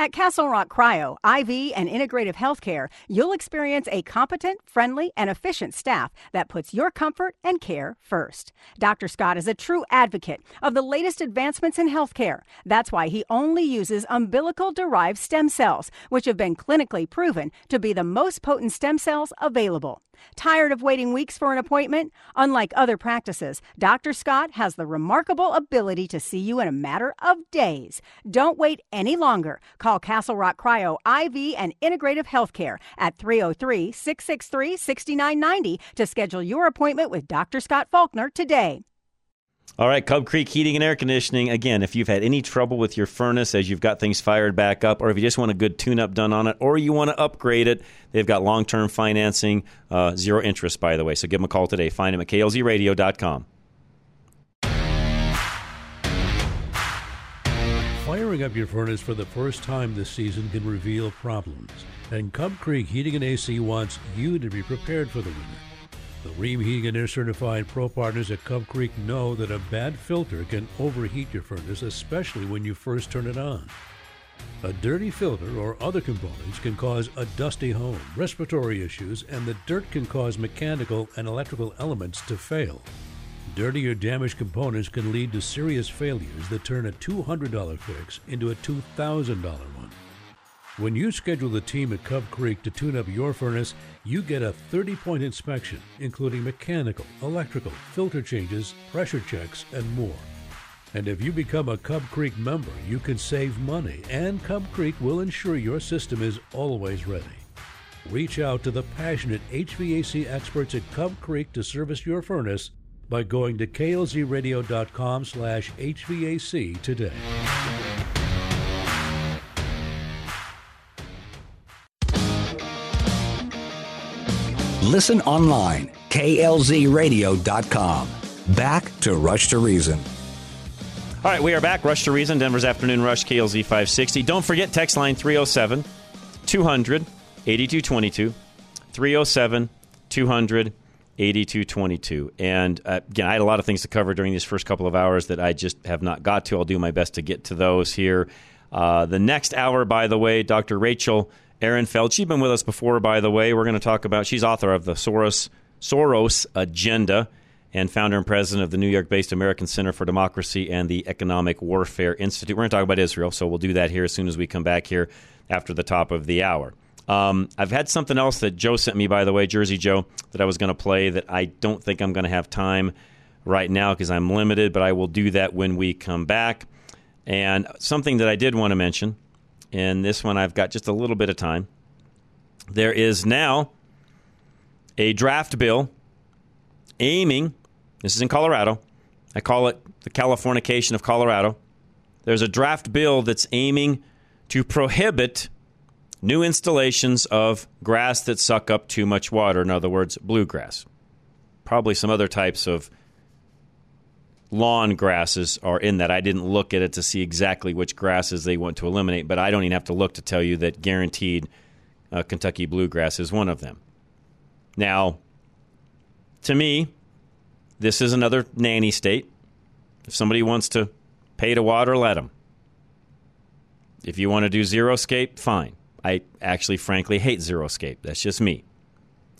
At Castle Rock Cryo, IV, and Integrative Healthcare, you'll experience a competent, friendly, and efficient staff that puts your comfort and care first. Dr. Scott is a true advocate of the latest advancements in healthcare. That's why he only uses umbilical derived stem cells, which have been clinically proven to be the most potent stem cells available. Tired of waiting weeks for an appointment? Unlike other practices, Dr. Scott has the remarkable ability to see you in a matter of days. Don't wait any longer. Call Castle Rock Cryo IV and Integrative Healthcare at 303 663 6990 to schedule your appointment with Dr. Scott Faulkner today. All right, Cub Creek Heating and Air Conditioning. Again, if you've had any trouble with your furnace as you've got things fired back up, or if you just want a good tune up done on it, or you want to upgrade it, they've got long term financing, uh, zero interest, by the way. So give them a call today. Find them at klzradio.com. Firing up your furnace for the first time this season can reveal problems, and Cub Creek Heating and AC wants you to be prepared for the winter. The Rheem Heating and Air Certified Pro Partners at Cub Creek know that a bad filter can overheat your furnace, especially when you first turn it on. A dirty filter or other components can cause a dusty home, respiratory issues, and the dirt can cause mechanical and electrical elements to fail. Dirty or damaged components can lead to serious failures that turn a $200 fix into a $2,000 one. When you schedule the team at Cub Creek to tune up your furnace, you get a 30 point inspection, including mechanical, electrical, filter changes, pressure checks, and more. And if you become a Cub Creek member, you can save money, and Cub Creek will ensure your system is always ready. Reach out to the passionate HVAC experts at Cub Creek to service your furnace by going to klzradio.com slash HVAC today. Listen online, klzradio.com. Back to Rush to Reason. All right, we are back. Rush to Reason, Denver's Afternoon Rush, KLZ 560. Don't forget, text line 307 200 8222. 307 200 8222. And uh, again, I had a lot of things to cover during these first couple of hours that I just have not got to. I'll do my best to get to those here. Uh, the next hour, by the way, Dr. Rachel Ehrenfeld, she's been with us before, by the way. We're going to talk about, she's author of the Soros, Soros Agenda. and founder and president of the New York based American Center for Democracy and the Economic Warfare Institute. We're going to talk about Israel, so we'll do that here as soon as we come back here after the top of the hour. Um, I've had something else that Joe sent me, by the way, Jersey Joe, that I was going to play that I don't think I'm going to have time right now because I'm limited, but I will do that when we come back. And something that I did want to mention, and this one I've got just a little bit of time. There is now a draft bill aiming, this is in Colorado, I call it the Californication of Colorado. There's a draft bill that's aiming to prohibit new installations of grass that suck up too much water, in other words, bluegrass. Probably some other types of lawn grasses are in that. I didn't look at it to see exactly which grasses they want to eliminate, but I don't even have to look to tell you that guaranteed uh, Kentucky bluegrass is one of them. Now, to me, this is another nanny state. If somebody wants to pay to water, let them. If you want to do zero scape, fine. I actually, frankly, hate zero scape. That's just me.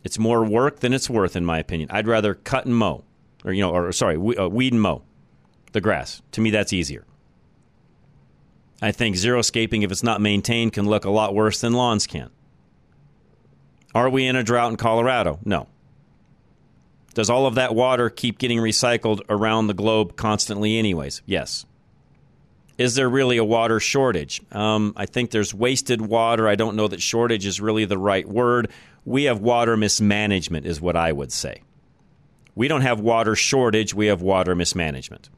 It's more work than it's worth, in my opinion. I'd rather cut and mow, or you know, or sorry, uh, weed and mow the grass. To me, that's easier. I think zero scaping, if it's not maintained, can look a lot worse than lawns can. Are we in a drought in Colorado? No. Does all of that water keep getting recycled around the globe constantly, anyways? Yes. Is there really a water shortage? Um, I think there's wasted water. I don't know that shortage is really the right word. We have water mismanagement, is what I would say. We don't have water shortage, we have water mismanagement.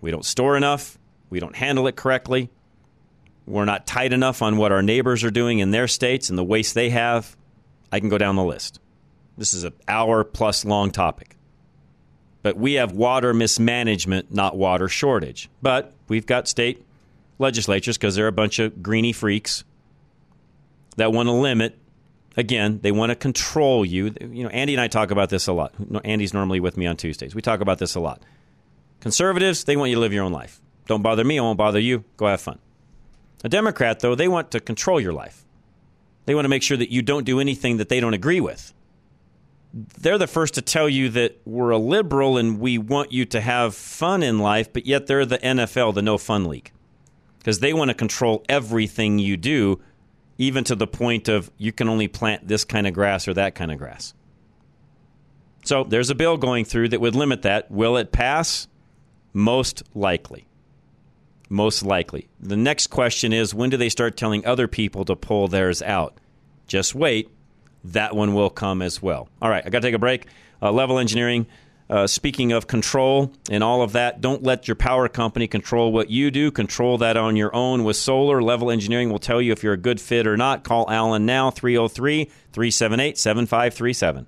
We don't store enough, we don't handle it correctly, we're not tight enough on what our neighbors are doing in their states and the waste they have. I can go down the list. This is an hour plus long topic. But we have water mismanagement, not water shortage. But we've got state legislatures because they're a bunch of greeny freaks that want to limit. Again, they want to control you. You know, Andy and I talk about this a lot. Andy's normally with me on Tuesdays. We talk about this a lot. Conservatives, they want you to live your own life. Don't bother me, I won't bother you. Go have fun. A Democrat, though, they want to control your life. They want to make sure that you don't do anything that they don't agree with. They're the first to tell you that we're a liberal and we want you to have fun in life, but yet they're the NFL, the no fun league. Because they want to control everything you do, even to the point of you can only plant this kind of grass or that kind of grass. So there's a bill going through that would limit that. Will it pass? Most likely. Most likely. The next question is when do they start telling other people to pull theirs out? Just wait. That one will come as well. All right, I got to take a break. Uh, level engineering. Uh, speaking of control and all of that, don't let your power company control what you do. Control that on your own with solar. Level Engineering will tell you if you're a good fit or not. Call Alan now, 303 378 7537.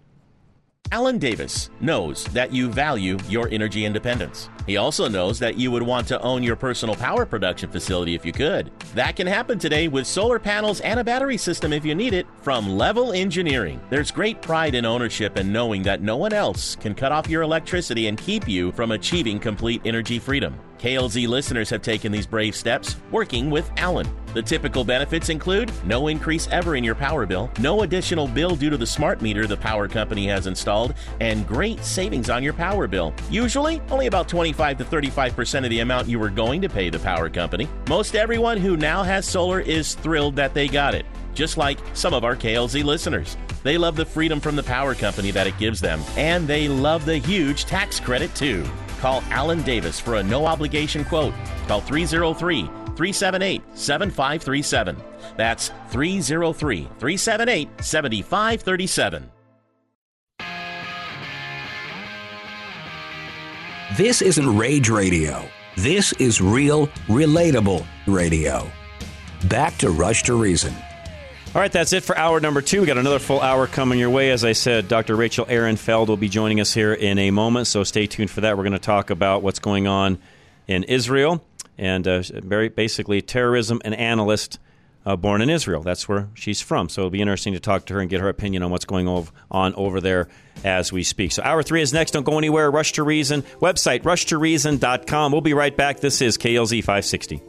Alan Davis knows that you value your energy independence. He also knows that you would want to own your personal power production facility if you could. That can happen today with solar panels and a battery system if you need it from Level Engineering. There's great pride in ownership and knowing that no one else can cut off your electricity and keep you from achieving complete energy freedom. KLZ listeners have taken these brave steps working with Alan. The typical benefits include no increase ever in your power bill, no additional bill due to the smart meter the power company has installed, and great savings on your power bill. Usually, only about 25 to 35% of the amount you were going to pay the power company. Most everyone who now has solar is thrilled that they got it, just like some of our KLZ listeners. They love the freedom from the power company that it gives them, and they love the huge tax credit too. Call Alan Davis for a no obligation quote. Call 303 378 7537. That's 303 378 7537. This isn't rage radio. This is real, relatable radio. Back to Rush to Reason. All right, that's it for hour number two. We got another full hour coming your way. As I said, Dr. Rachel Ehrenfeld will be joining us here in a moment, so stay tuned for that. We're going to talk about what's going on in Israel and uh, very basically terrorism and analyst uh, born in Israel. That's where she's from. So it'll be interesting to talk to her and get her opinion on what's going on over there as we speak. So hour three is next. Don't go anywhere. Rush to Reason. Website, rushtoreason.com. We'll be right back. This is KLZ 560.